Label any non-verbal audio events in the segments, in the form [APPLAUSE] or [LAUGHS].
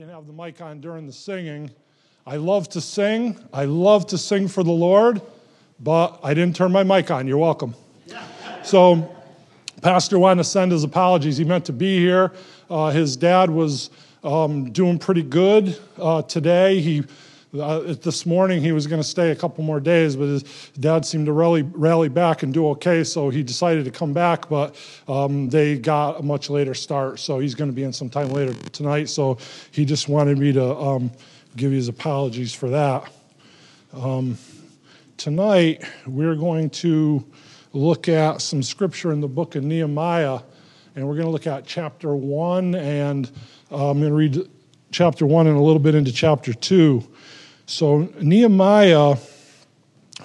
didn't have the mic on during the singing. I love to sing. I love to sing for the Lord, but I didn't turn my mic on. You're welcome. So, Pastor wanted to send his apologies. He meant to be here. Uh, his dad was um, doing pretty good uh, today. He uh, this morning he was going to stay a couple more days, but his dad seemed to rally, rally back and do okay, so he decided to come back. But um, they got a much later start, so he's going to be in some time later tonight. So he just wanted me to um, give you his apologies for that. Um, tonight we're going to look at some scripture in the book of Nehemiah, and we're going to look at chapter one, and uh, I'm going to read chapter one and a little bit into chapter two. So, Nehemiah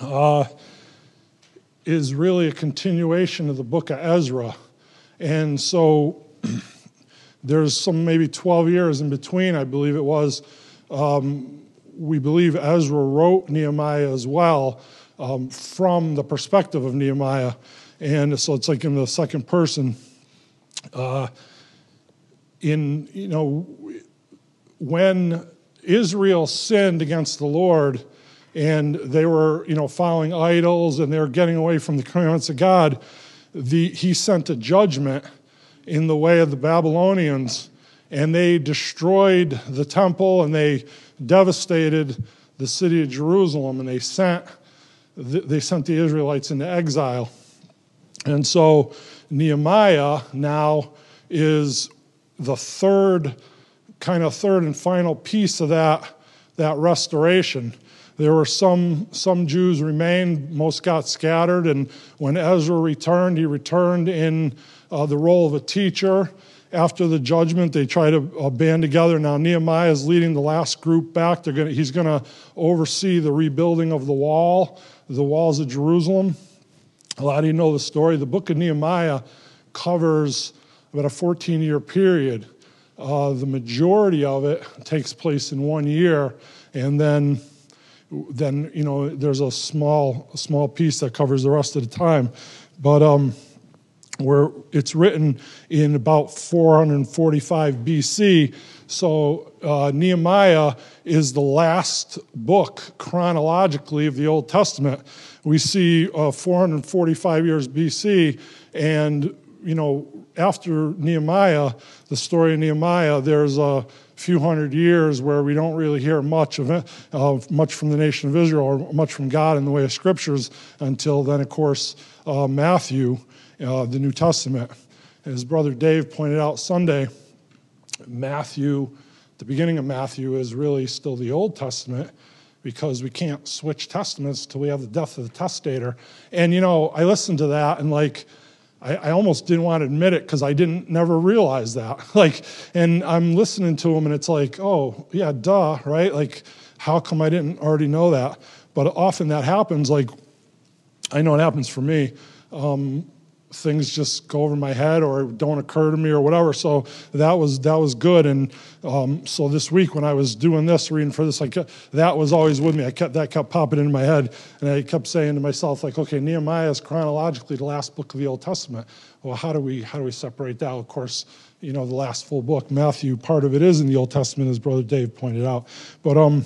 uh, is really a continuation of the book of Ezra. And so, [CLEARS THROAT] there's some maybe 12 years in between, I believe it was. Um, we believe Ezra wrote Nehemiah as well um, from the perspective of Nehemiah. And so it's like in the second person. Uh, in, you know, when Israel sinned against the Lord and they were, you know, following idols and they were getting away from the commandments of God, the, he sent a judgment in the way of the Babylonians and they destroyed the temple and they devastated the city of Jerusalem and they sent they sent the Israelites into exile. And so Nehemiah now is the third kind of third and final piece of that, that restoration. There were some, some Jews remained, most got scattered, and when Ezra returned, he returned in uh, the role of a teacher. After the judgment, they try to uh, band together. Now, Nehemiah is leading the last group back. They're gonna, he's going to oversee the rebuilding of the wall, the walls of Jerusalem. A lot of you know the story. The book of Nehemiah covers about a 14 year period. Uh, the majority of it takes place in one year, and then, then you know, there's a small, a small piece that covers the rest of the time. But um, where it's written in about 445 BC. So uh, Nehemiah is the last book chronologically of the Old Testament. We see uh, 445 years BC, and you know after Nehemiah, the story of Nehemiah, there's a few hundred years where we don't really hear much of much from the nation of Israel or much from God in the way of scriptures until then, of course, uh, Matthew, uh, the New Testament. As Brother Dave pointed out Sunday, Matthew, the beginning of Matthew is really still the Old Testament because we can't switch testaments till we have the death of the testator. And you know, I listened to that and like, I, I almost didn't want to admit it because I didn't never realize that. [LAUGHS] Like, and I'm listening to him, and it's like, oh yeah, duh, right? Like, how come I didn't already know that? But often that happens. Like, I know it happens for me. Um, things just go over my head or don't occur to me or whatever. So that was that was good. And um, so this week when I was doing this, reading for this, I kept, that was always with me. I kept that kept popping into my head, and I kept saying to myself, like, okay, Nehemiah is chronologically the last book of the Old Testament. Well, how do we how do we separate that? Of course, you know, the last full book, Matthew, part of it is in the Old Testament, as Brother Dave pointed out. But um,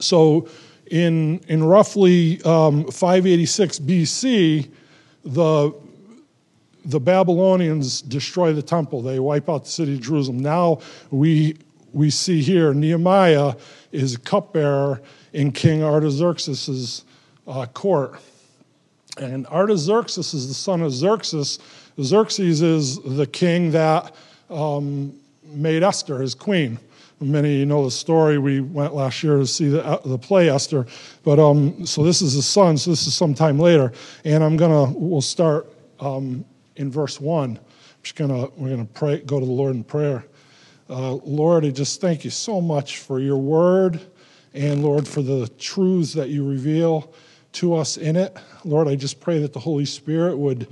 so in in roughly um, 586 BC, the the Babylonians destroy the temple. They wipe out the city of Jerusalem. Now we, we see here Nehemiah is a cupbearer in King Artaxerxes' uh, court. And Artaxerxes is the son of Xerxes. Xerxes is the king that um, made Esther his queen. Many of you know the story. We went last year to see the, uh, the play Esther. But um, so this is the son, so this is sometime later. And I'm to, we'll start um, in verse 1. I'm just gonna, we're to pray, go to the Lord in prayer. Uh, Lord, I just thank you so much for your word and, Lord, for the truths that you reveal to us in it. Lord, I just pray that the Holy Spirit would,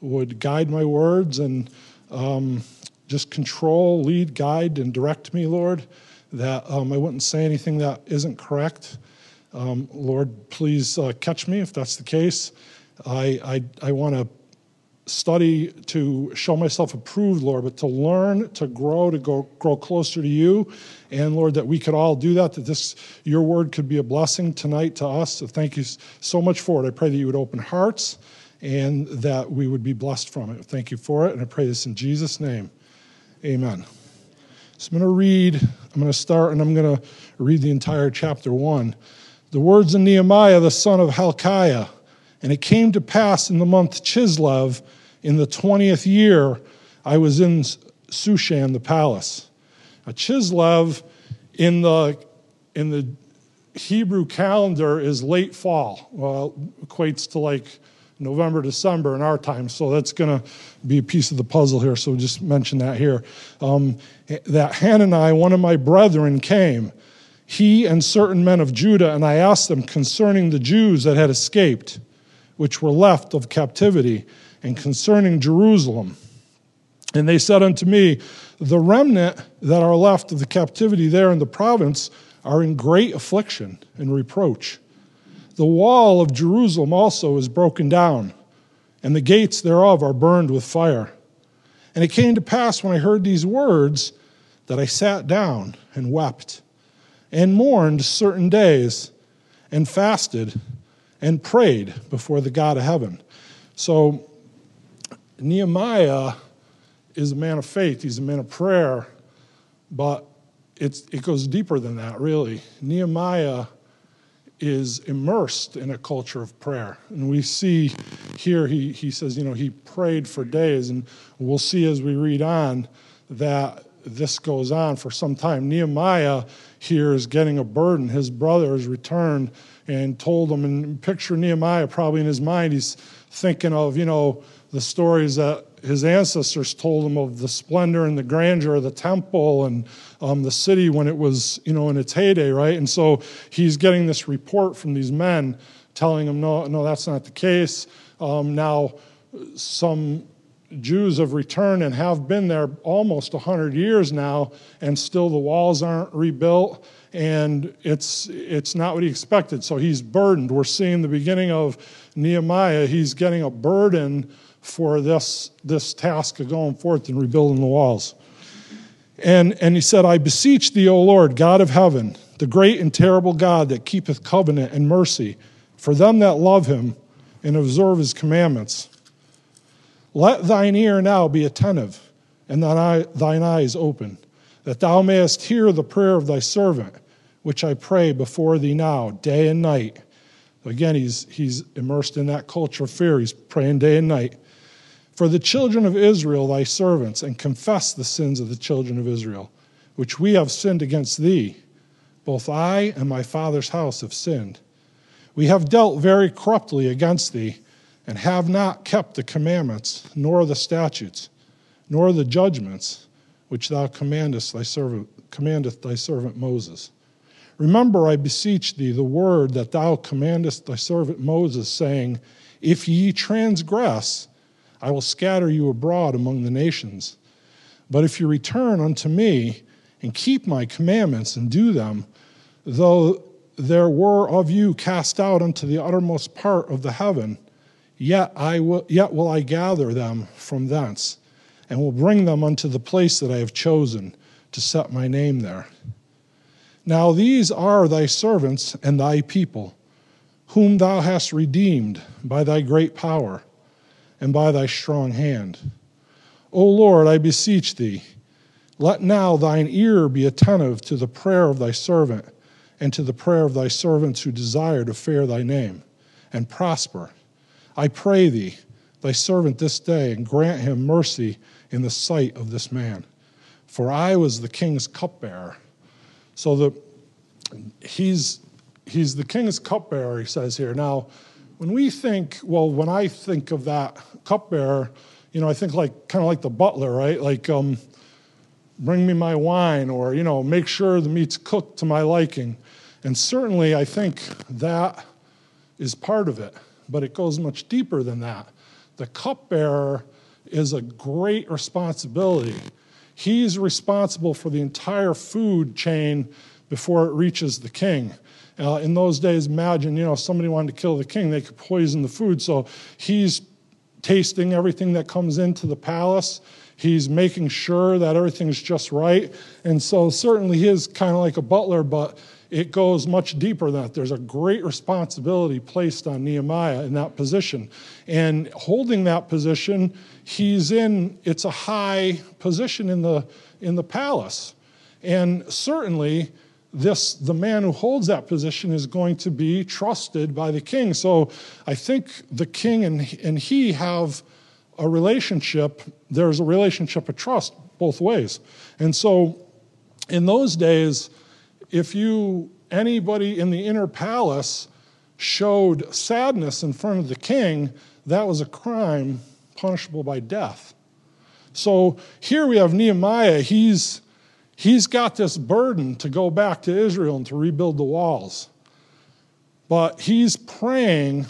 would guide my words and um, just control, lead, guide, and direct me, Lord, that um, I wouldn't say anything that isn't correct. Um, Lord, please uh, catch me if that's the case. I, I, I want to study to show myself approved, Lord, but to learn, to grow, to go, grow closer to you. And Lord, that we could all do that, that this, your word could be a blessing tonight to us. So thank you so much for it. I pray that you would open hearts and that we would be blessed from it. Thank you for it. And I pray this in Jesus' name. Amen. So I'm going to read, I'm going to start and I'm going to read the entire chapter one. The words of Nehemiah, the son of Hachaliah. And it came to pass in the month Chislev, in the 20th year, I was in Shushan, the palace. A Chislev in the, in the Hebrew calendar is late fall. Well, equates to like November, December in our time. So that's going to be a piece of the puzzle here. So just mention that here. Um, that Hanani, one of my brethren, came, he and certain men of Judah, and I asked them concerning the Jews that had escaped, which were left of captivity, and concerning Jerusalem. And they said unto me, The remnant that are left of the captivity there in the province are in great affliction and reproach. The wall of Jerusalem also is broken down, and the gates thereof are burned with fire. And it came to pass when I heard these words that I sat down and wept, and mourned certain days, and fasted, and prayed before the God of heaven. So, Nehemiah is a man of faith, he's a man of prayer, but it goes deeper than that, really. Nehemiah is immersed in a culture of prayer. And we see here, he, he says, you know, he prayed for days. And we'll see as we read on that this goes on for some time. Nehemiah here is getting a burden. His brother has returned and told him, and picture Nehemiah probably in his mind, he's thinking of, you know, the stories that his ancestors told him of the splendor and the grandeur of the temple and um, the city when it was, you know, in its heyday, right? And so he's getting this report from these men telling him, no, no, that's not the case. Um, now, some Jews have returned and have been there almost 100 years now, and still the walls aren't rebuilt, and it's, it's not what he expected. So he's burdened. We're seeing the beginning of Nehemiah. He's getting a burden for this, this task of going forth and rebuilding the walls. And, and he said, I beseech thee, O Lord, God of heaven, the great and terrible God that keepeth covenant and mercy for them that love him and observe his commandments. Let thine ear now be attentive and thine, eye, thine eyes open, that thou mayest hear the prayer of thy servant, which I pray before thee now, day and night. Again, he's, he's immersed in that culture of fear. He's praying day and night for the children of Israel, thy servants, and confess the sins of the children of Israel, which we have sinned against thee. Both I and my father's house have sinned. We have dealt very corruptly against thee, and have not kept the commandments, nor the statutes, nor the judgments which thou commandest thy servant, commandeth thy servant Moses. Remember, I beseech thee, the word that thou commandest thy servant Moses, saying, If ye transgress, I will scatter you abroad among the nations. But if you return unto me and keep my commandments and do them, though there were of you cast out unto the uttermost part of the heaven, yet, I will, yet will I gather them from thence, and will bring them unto the place that I have chosen to set my name there. Now these are thy servants and thy people, whom thou hast redeemed by thy great power and by thy strong hand. O Lord, I beseech thee, let now thine ear be attentive to the prayer of thy servant and to the prayer of thy servants who desire to fear thy name and prosper. I pray thee, thy servant this day, and grant him mercy in the sight of this man. For I was the king's cupbearer. So the, he's, he's the king's cupbearer, he says here. Now, when we think, well, when I think of that cupbearer, you know, I think like kind of like the butler, right? Like, um, bring me my wine, or you know, make sure the meat's cooked to my liking. And certainly, I think that is part of it, but it goes much deeper than that. The cupbearer is a great responsibility. He's responsible for the entire food chain before it reaches the king. Uh, in those days, imagine, you know, if somebody wanted to kill the king, they could poison the food. So he's tasting everything that comes into the palace. He's making sure that everything's just right. And so, certainly, he is kind of like a butler, but it goes much deeper than that. There's a great responsibility placed on Nehemiah in that position. And holding that position, he's in, it's a high position in the, in the palace. And certainly, this the man who holds that position is going to be trusted by the king. So i think the king and, and he have a relationship. There's a relationship of trust both ways. And so in those days if you anybody in the inner palace showed sadness in front of the king that was a crime punishable by death. So here we have nehemiah. He's He's got this burden to go back to Israel and to rebuild the walls. But he's praying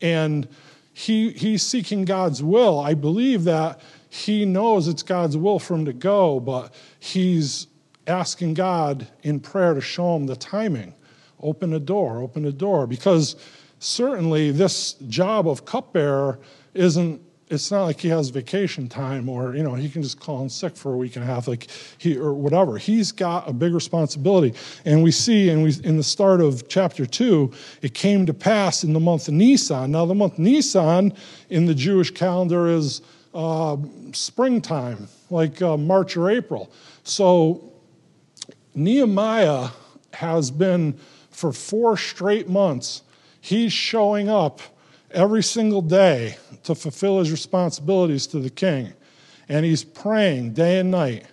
and he, he's seeking God's will. I believe that he knows it's God's will for him to go, but he's asking God in prayer to show him the timing. Open a door, open a door. Because certainly this job of cupbearer isn't it's not like he has vacation time or you know he can just call in sick for a week and a half like he or whatever. He's got a big responsibility. And we see and we in the start of chapter 2 it came to pass in the month nisan. Now the month nisan in the jewish calendar is uh, springtime like uh, march or april. So nehemiah has been for four straight months he's showing up every single day to fulfill his responsibilities to the king. And he's praying day and night.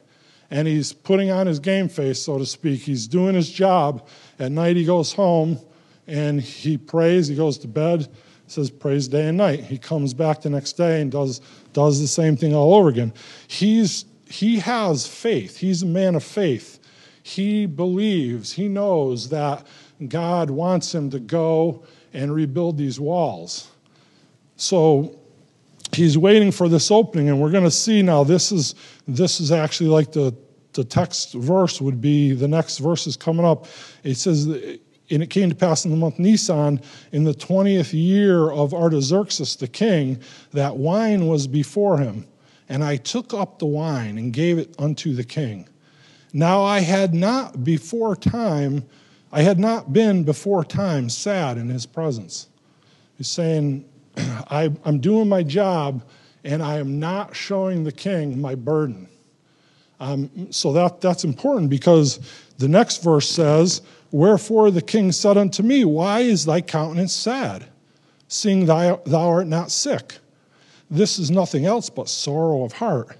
And he's putting on his game face, so to speak. He's doing his job. At night, he goes home and he prays. He goes to bed, says, Praise day and night. He comes back the next day and does, does the same thing all over again. He's, he has faith. He's a man of faith. He believes, he knows that God wants him to go and rebuild these walls. So he's waiting for this opening, and we're going to see now. This is this is actually like the the text verse would be the next verse is coming up. It says, and it came to pass in the month Nisan, in the twentieth year of Artaxerxes the king, that wine was before him, and I took up the wine and gave it unto the king. Now I had not before time, I had not been before time sad in his presence. He's saying, [CLEARS THROAT] I, am doing my job and I am not showing the king my burden. Um, so that, that's important because the next verse says, Wherefore the king said unto me, Why is thy countenance sad, seeing thou, thou art not sick? This is nothing else but sorrow of heart.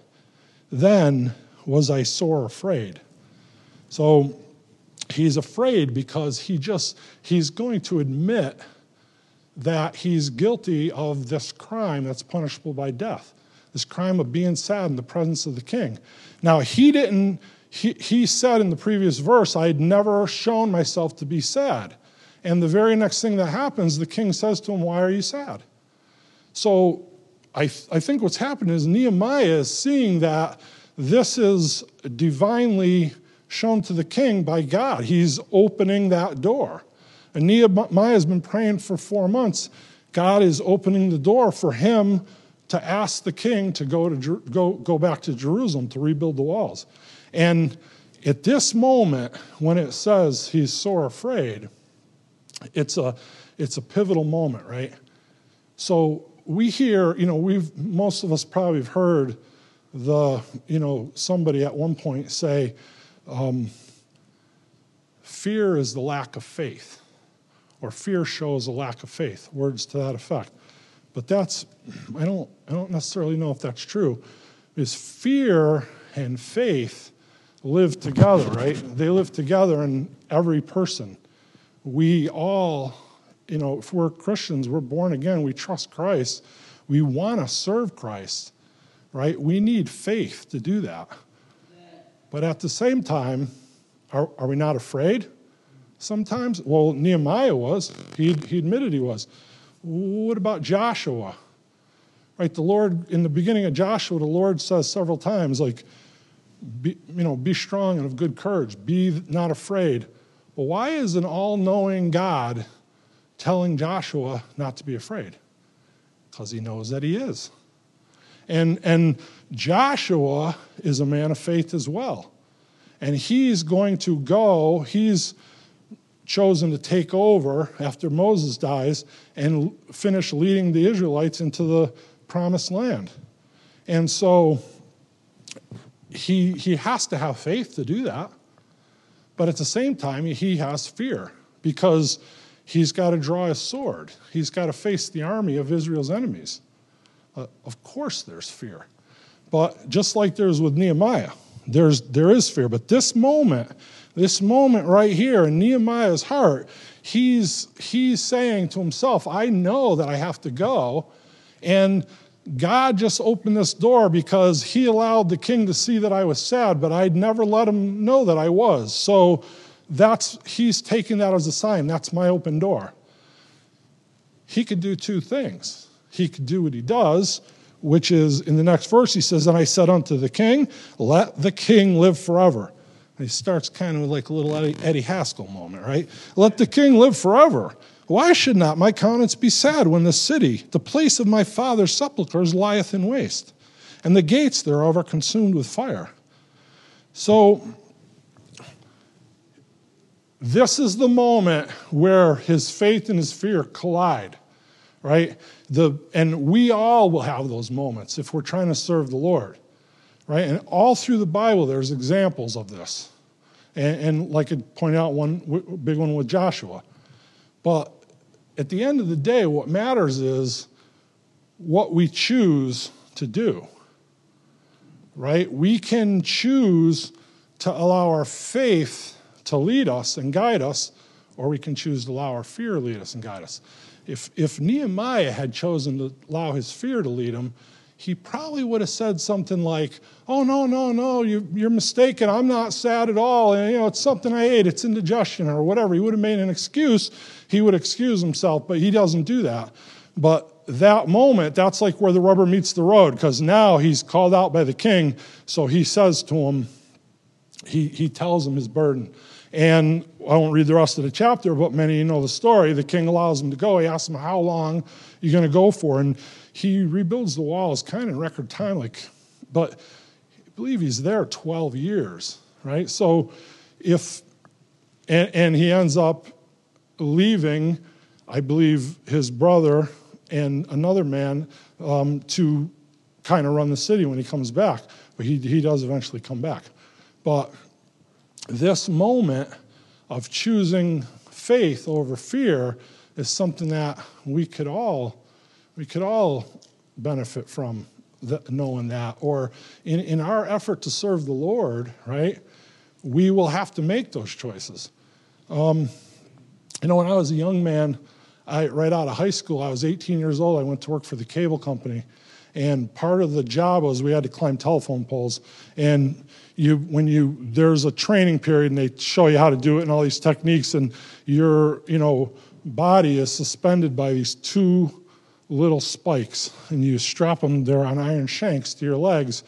Then was I sore afraid. So he's afraid because he just, he's going to admit that he's guilty of this crime that's punishable by death, this crime of being sad in the presence of the king. Now, he didn't, he, he said in the previous verse, I had never shown myself to be sad. And the very next thing that happens, the king says to him, Why are you sad? So I, I think what's happened is Nehemiah is seeing that this is divinely shown to the king by God. He's opening that door. And Nehemiah has been praying for four months. God is opening the door for him to ask the king to go, to, go, go back to Jerusalem to rebuild the walls. And at this moment, when it says he's sore afraid, it's a, it's a pivotal moment, right? So we hear, you know, we've, most of us probably have heard the, you know, somebody at one point say, um, fear is the lack of faith or fear shows a lack of faith, words to that effect. But that's, I don't, I don't necessarily know if that's true, is fear and faith live together, right? They live together in every person. We all, you know, if we're Christians, we're born again, we trust Christ, we want to serve Christ, right? We need faith to do that. But at the same time, are, are we not afraid? Sometimes? Well, Nehemiah was. He, he admitted he was. What about Joshua? Right, the Lord, in the beginning of Joshua, the Lord says several times, like, be, you know, be strong and of good courage, be not afraid. Well, why is an all knowing God telling Joshua not to be afraid? Because he knows that he is. And, and Joshua is a man of faith as well. And he's going to go, he's chosen to take over after Moses dies and finish leading the Israelites into the promised land. And so he, he has to have faith to do that. But at the same time, he has fear because he's got to draw his sword. He's got to face the army of Israel's enemies. Uh, of course, there's fear. But just like there's with Nehemiah, there's, there is fear. But this moment, this moment right here in Nehemiah's heart, he's, he's saying to himself, I know that I have to go. And God just opened this door because he allowed the king to see that I was sad, but I'd never let him know that I was. So that's he's taking that as a sign. That's my open door. He could do two things. He could do what he does, which is in the next verse, he says, And I said unto the king, Let the king live forever. He starts kind of like a little Eddie, Eddie Haskell moment, right? Let the king live forever. Why should not my countenance be sad when the city, the place of my father's sepulchres, lieth in waste, and the gates thereof are consumed with fire? So, this is the moment where his faith and his fear collide, right? The, and we all will have those moments if we're trying to serve the Lord, right? And all through the Bible, there's examples of this. And, and like I point out, one big one with Joshua. But at the end of the day, what matters is what we choose to do. Right? We can choose to allow our faith to lead us and guide us, or we can choose to allow our fear to lead us and guide us. If, if Nehemiah had chosen to allow his fear to lead him, he probably would have said something like, "Oh no, no, no, you, you're mistaken. I'm not sad at all. And, you know, it's something I ate. It's indigestion or whatever." He would have made an excuse. He would excuse himself, but he doesn't do that. But that moment, that's like where the rubber meets the road, because now he's called out by the king. So he says to him, he, he tells him his burden. And I won't read the rest of the chapter, but many you know the story. The king allows him to go. He asks him, How long are you going to go for? And he rebuilds the walls kind of in record time, like, but I believe he's there 12 years, right? So if, and, and he ends up leaving, I believe, his brother and another man um, to kind of run the city when he comes back. But he, he does eventually come back. But this moment of choosing faith over fear is something that we could all we could all benefit from the, knowing that. Or in, in our effort to serve the Lord, right, we will have to make those choices. Um, you know, when I was a young man, I, right out of high school, I was 18 years old. I went to work for the cable company. And part of the job was we had to climb telephone poles. And you, when you, there's a training period and they show you how to do it and all these techniques, and your, you know, body is suspended by these two little spikes and you strap them there on iron shanks to your legs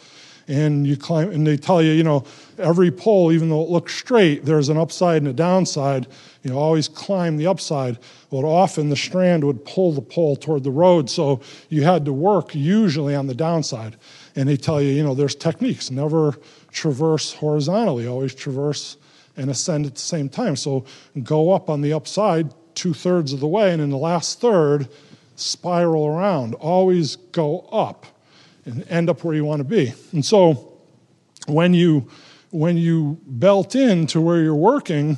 and you climb and they tell you you know every pole even though it looks straight there's an upside and a downside you know always climb the upside. But often the strand would pull the pole toward the road so you had to work usually on the downside. And they tell you you know there's techniques never traverse horizontally always traverse and ascend at the same time. So go up on the upside two-thirds of the way and in the last third spiral around, always go up and end up where you want to be. And so when you when you belt in to where you're working,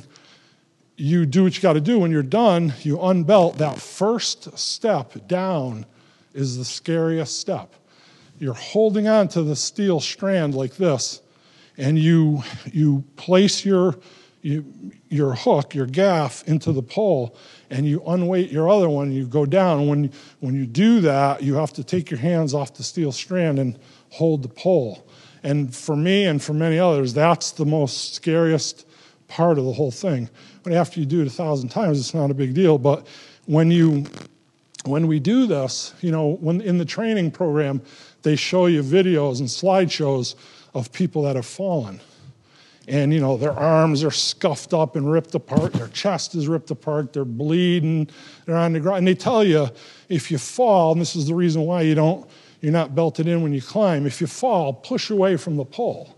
you do what you got to do. When you're done, you unbelt. That first step down is the scariest step. You're holding on to the steel strand like this, and you you place your you, your hook, your gaff into the pole, and you unweight your other one, and you go down. When, when you do that, you have to take your hands off the steel strand and hold the pole. And for me and for many others, that's the most scariest part of the whole thing. But after you do it a thousand times, it's not a big deal. But when you when we do this, you know, when in the training program, they show you videos and slideshows of people that have fallen and you know their arms are scuffed up and ripped apart. Their chest is ripped apart. They're bleeding. They're on the ground. And they tell you if you fall and this is the reason why you don't you're not belted in when you climb. If you fall push away from the pole.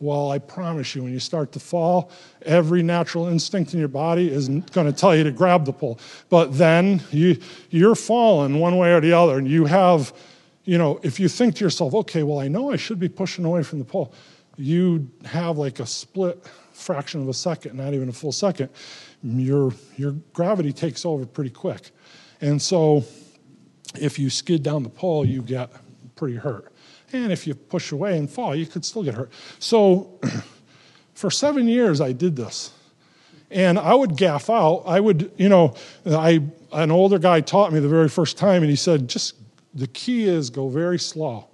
Well i promise you when you start to fall every natural instinct in your body is going to tell you to grab the pole. But then you you're falling one way or the other and you have you know if you think to yourself okay well i know i should be pushing away from the pole you have like a split fraction of a second, not even a full second, your, your gravity takes over pretty quick. And so if you skid down the pole, you get pretty hurt. And if you push away and fall, you could still get hurt. So [CLEARS THROAT] for seven years, I did this. And I would gaff out. I would, you know, I, an older guy taught me the very first time, and he said, just the key is go very slow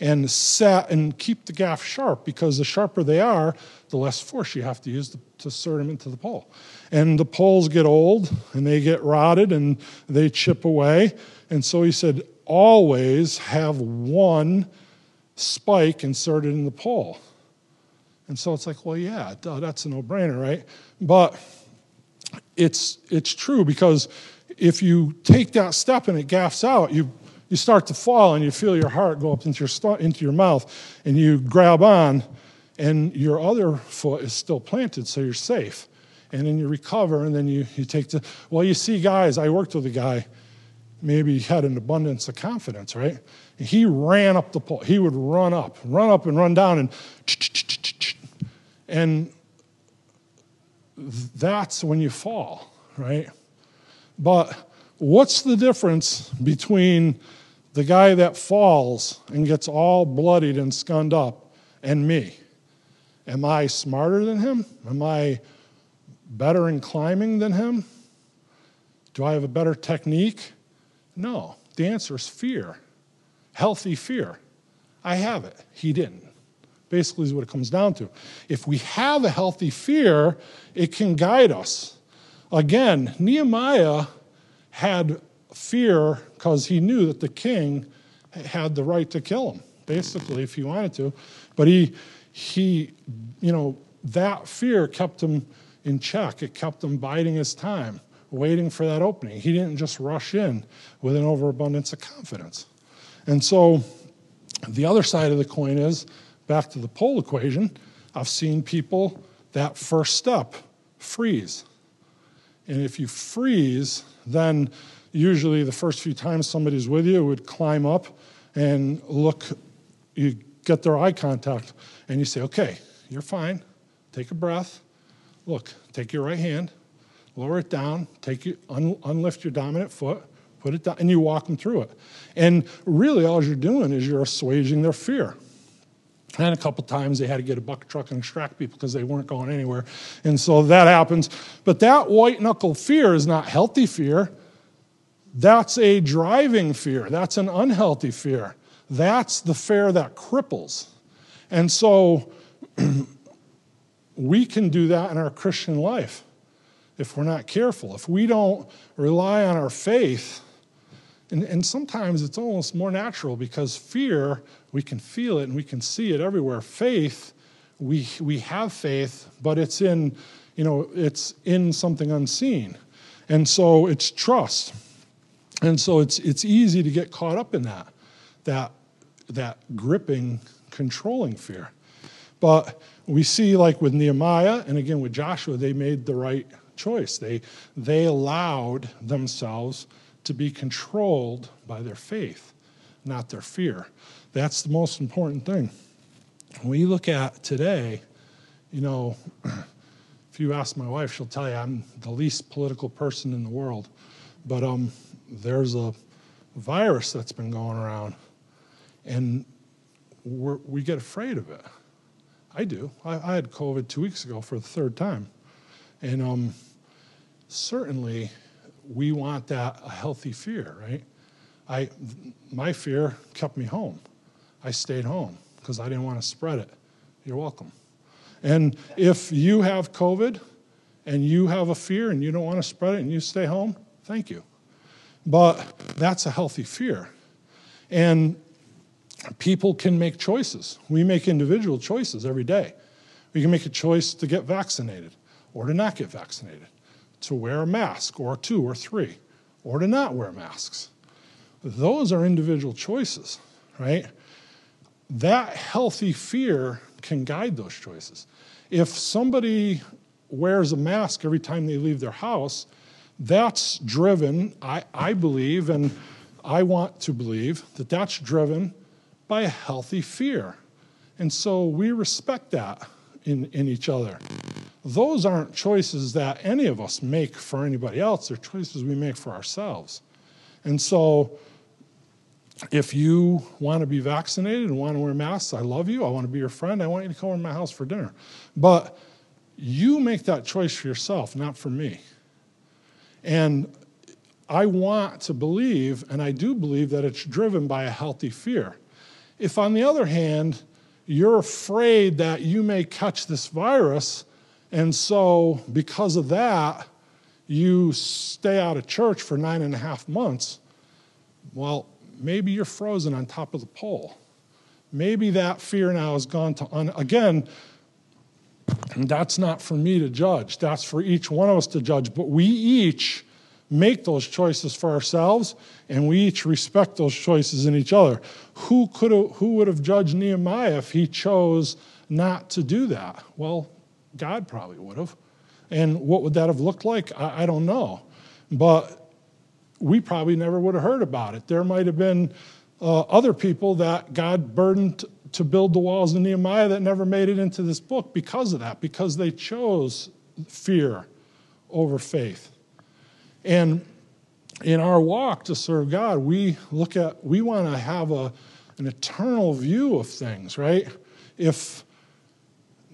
and set and keep the gaff sharp because the sharper they are, the less force you have to use to, to them into the pole. And the poles get old and they get rotted and they chip away. And so he said, always have one spike inserted in the pole. And so it's like, well, yeah, that's a no brainer, right? But it's, it's true because if you take that step and it gaffs out, you you start to fall and you feel your heart go up into your, into your mouth and you grab on and your other foot is still planted so you're safe. And then you recover and then you, you take the well you see guys i worked with a guy maybe he had an abundance of confidence right? He ran up the pole. He would run up run up and run down and and that's when you fall right? But what's the difference between the guy that falls and gets all bloodied and scunned up, and me. Am I smarter than him? Am I better in climbing than him? Do I have a better technique? No. The answer is fear. Healthy fear. I have it. He didn't. Basically, is what it comes down to. If we have a healthy fear, it can guide us. Again, Nehemiah had fear because he knew that the king had the right to kill him, basically, if he wanted to. But he, he, you know, that fear kept him in check. It kept him biding his time, waiting for that opening. He didn't just rush in with an overabundance of confidence. And so the other side of the coin is back to the pole equation. I've seen people that first step freeze. And if you freeze, then usually the first few times somebody's with you would climb up and look, you get their eye contact, and you say, okay, you're fine. Take a breath. Look, take your right hand, lower it down, take you, un, unlift your dominant foot, put it down, and you walk them through it. And really, all you're doing is you're assuaging their fear. And a couple times they had to get a bucket truck and extract people because they weren't going anywhere. And so that happens. But that white knuckle fear is not healthy fear. That's a driving fear. That's an unhealthy fear. That's the fear that cripples. And so [CLEARS THROAT] we can do that in our Christian life if we're not careful. If we don't rely on our faith, and, and sometimes it's almost more natural because fear, we can feel it and we can see it everywhere. Faith, we, we have faith, but it's in, you know, it's in something unseen. And so it's trust. And so it's, it's easy to get caught up in that, that, that gripping, controlling fear. But we see, like with Nehemiah and again with Joshua, they made the right choice. They, they allowed themselves to be controlled by their faith, not their fear. That's the most important thing. When you look at today, you know, [CLEARS THROAT] if you ask my wife, she'll tell you I'm the least political person in the world. But um, there's a virus that's been going around, and we get afraid of it. I do. I, I, had COVID two weeks ago for the third time. And um, certainly, we want that a healthy fear, right? I, my fear kept me home. I stayed home because I didn't want to spread it. You're welcome. And if you have COVID and you have a fear and you don't want to spread it and you stay home, thank you. But that's a healthy fear. And people can make choices. We make individual choices every day. We can make a choice to get vaccinated or to not get vaccinated, to wear a mask or two or three, or to not wear masks. Those are individual choices, right? That healthy fear can guide those choices. If somebody wears a mask every time they leave their house, that's driven, I, I believe, and I want to believe, that that's driven by a healthy fear. And so we respect that in, in each other. Those aren't choices that any of us make for anybody else, they're choices we make for ourselves. And so if you want to be vaccinated and want to wear masks, I love you. I want to be your friend. I want you to come over to my house for dinner. But you make that choice for yourself, not for me. And I want to believe, and I do believe, that it's driven by a healthy fear. If, on the other hand, you're afraid that you may catch this virus, and so because of that, you stay out of church for nine and a half months, well, maybe you're frozen on top of the pole. Maybe that fear now has gone to, un- again, that's not for me to judge. That's for each one of us to judge. But we each make those choices for ourselves, and we each respect those choices in each other. Who, could who would have judged Nehemiah if he chose not to do that? Well, God probably would have. And what would that have looked like? I, I don't know. But we probably never would have heard about it. There might have been uh, other people that God burdened to build the walls of Nehemiah that never made it into this book because of that, because they chose fear over faith. And in our walk to serve God, we look at, we want to have a, an eternal view of things, right? If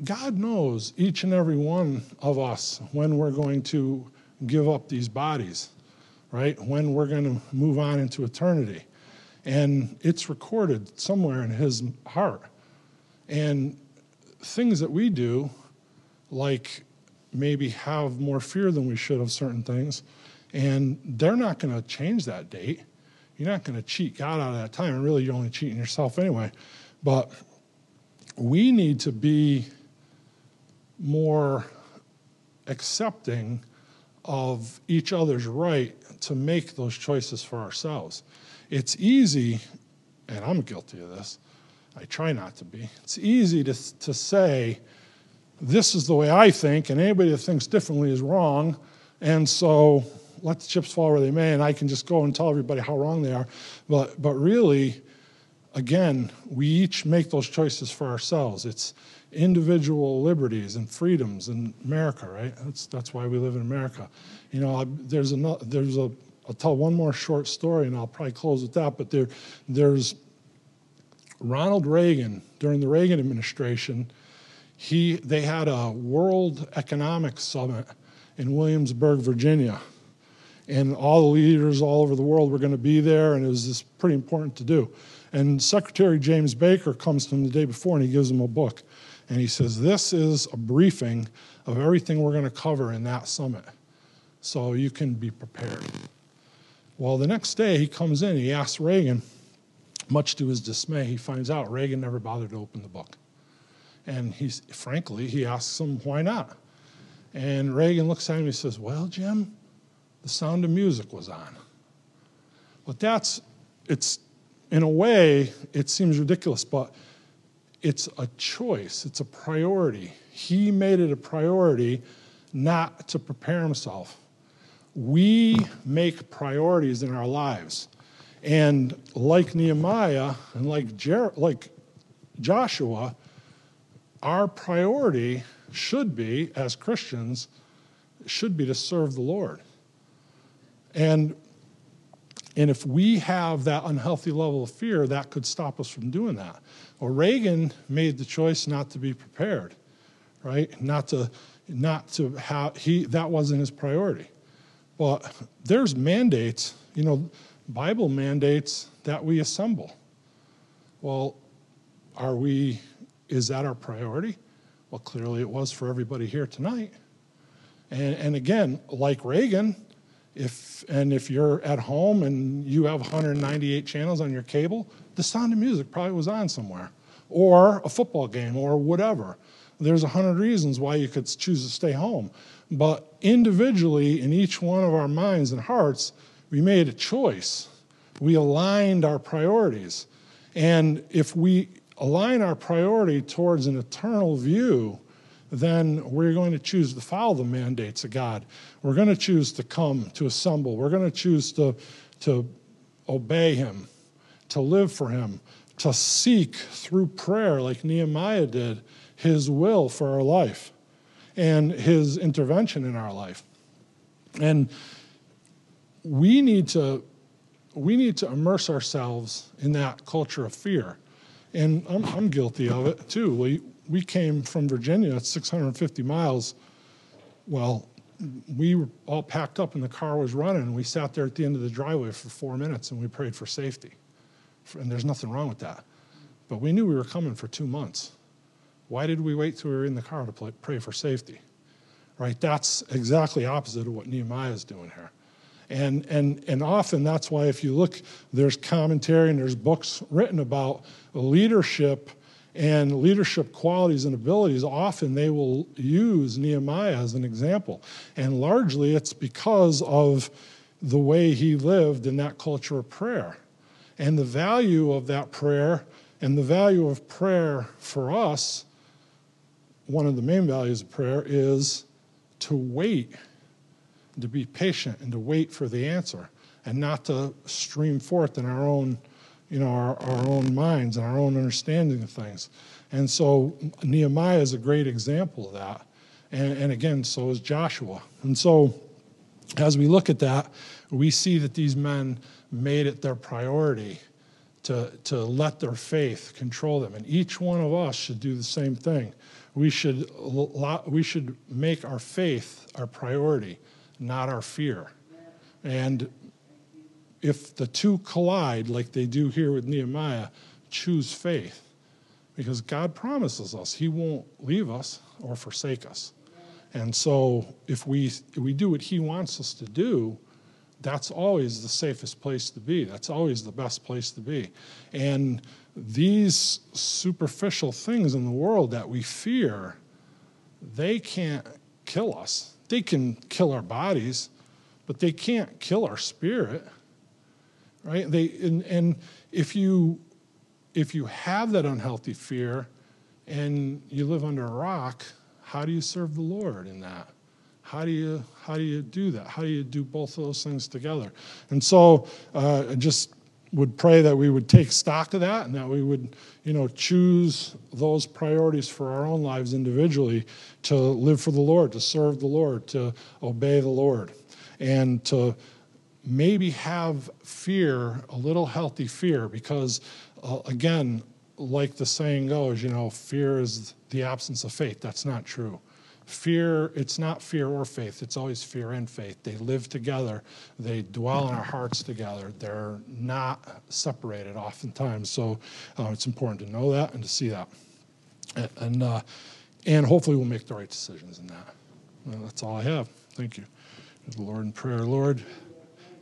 God knows each and every one of us when we're going to give up these bodies, right? When we're going to move on into eternity. And it's recorded somewhere in His heart. And things that we do, like maybe have more fear than we should of certain things, and they're not going to change that date. You're not going to cheat God out of that time. And really, you're only cheating yourself anyway. But we need to be more accepting of each other's right to make those choices for ourselves. It's easy, and I'm guilty of this, I try not to be. It's easy to, to say, this is the way I think, and anybody that thinks differently is wrong, and so let the chips fall where they may, and I can just go and tell everybody how wrong they are. But, but really, again, we each make those choices for ourselves. It's individual liberties and freedoms in America, right? That's, that's why we live in America. You know, I, there's, a, there's a, I'll tell one more short story and I'll probably close with that, but there, there's Ronald Reagan, during the Reagan administration, he, they had a World Economic Summit in Williamsburg, Virginia. And all the leaders all over the world were going to be there, and it was just pretty important to do. And Secretary James Baker comes to him the day before and he gives him a book. And he says, This is a briefing of everything we're going to cover in that summit. So you can be prepared. Well, the next day he comes in, he asks Reagan, much to his dismay, he finds out Reagan never bothered to open the book. And he's, frankly, he asks him, why not? And Reagan looks at him and he says, Well, Jim, the sound of music was on. But that's, it's, in a way, it seems ridiculous, but it's a choice, it's a priority. He made it a priority not to prepare himself. We make priorities in our lives. And like Nehemiah and like, Jer- like Joshua, our priority should be, as Christians, should be to serve the Lord. And, and if we have that unhealthy level of fear, that could stop us from doing that. Well, Reagan made the choice not to be prepared, right? Not to, not to have, he, that wasn't his priority. But there's mandates, you know, Bible mandates that we assemble. Well, are we, is that our priority? Well, clearly it was for everybody here tonight. And, and again, like Reagan, if, and if you're at home and you have 198 channels on your cable, the sound of music probably was on somewhere, or a football game, or whatever. there's a hundred reasons why you could choose to stay home. But individually, in each one of our minds and hearts, we made a choice. We aligned our priorities. And if we align our priority towards an eternal view, then we're going to choose to follow the mandates of God. We're going to choose to come, to assemble. We're going to choose to, to obey Him, to live for Him, to seek through prayer, like Nehemiah did, His will for our life and His intervention in our life. And we need to we need to immerse ourselves in that culture of fear. And I'm, I'm guilty of it too. We, we came from Virginia, it's 650 miles. Well, we were all packed up and the car was running, and we sat there at the end of the driveway for four minutes and we prayed for safety. And there's nothing wrong with that. But we knew we were coming for two months. Why did we wait till we were in the car to pray for safety? Right? That's exactly opposite of what Nehemiah is doing here. And, and, and often that's why, if you look, there's commentary and there's books written about leadership and leadership qualities and abilities, often they will use Nehemiah as an example. And largely it's because of the way he lived in that culture of prayer. And the value of that prayer and the value of prayer for us, one of the main values of prayer is to wait, to be patient, and to wait for the answer, and not to stream forth in our own you know, our, our own minds and our own understanding of things. And so Nehemiah is a great example of that. And, and again, so is Joshua. And so as we look at that, we see that these men made it their priority to, to let their faith control them. And each one of us should do the same thing. We should, we should make our faith our priority, not our fear. And if the two collide like they do here with Nehemiah, choose faith. Because God promises us He won't leave us or forsake us. And so if we, if we do what He wants us to do, that's always the safest place to be. That's always the best place to be. And these superficial things in the world that we fear, they can't kill us. They can kill our bodies, but they can't kill our spirit right? They, and, and if, you, if you have that unhealthy fear and you live under a rock, how do you serve the Lord in that? How do you how do you do that? How do you do both of those things together? And so, uh, I just would pray that we would take stock of that and that we would, you know, choose those priorities for our own lives individually to live for the Lord, to serve the Lord, to obey the Lord, and to maybe have fear, a little healthy fear, because uh, again, like the saying goes, you know, fear is the absence of faith. That's not true. Fear, it's not fear or faith, it's always fear and faith. They live together, they dwell in our hearts together. They're not separated oftentimes. So uh, it's important to know that and to see that. And, and, uh, and hopefully we'll make the right decisions in that. Well, that's all I have. Thank you. Lord in prayer. Lord,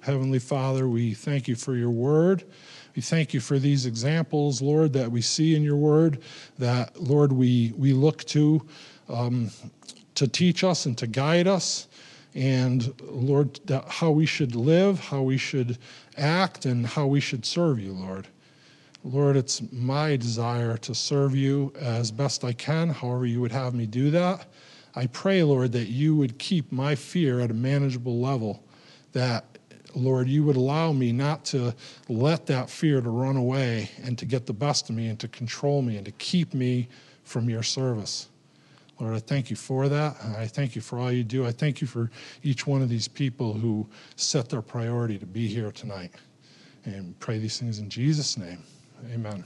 Heavenly Father, we thank you for your word. We thank you for these examples, Lord, that we see in your word, that, Lord, we, we look to um, to teach us and to guide us. And, Lord, how we should live, how we should act, and how we should serve you, Lord. Lord, it's my desire to serve you as best I can, however you would have me do that. I pray, Lord, that you would keep my fear at a manageable level, that Lord, you would allow me not to let that fear to run away and to get the best of me and to control me and to keep me from your service. Lord, I thank you for that. I thank you for all you do. I thank you for each one of these people who set their priority to be here tonight. And pray these things in Jesus' name. Amen.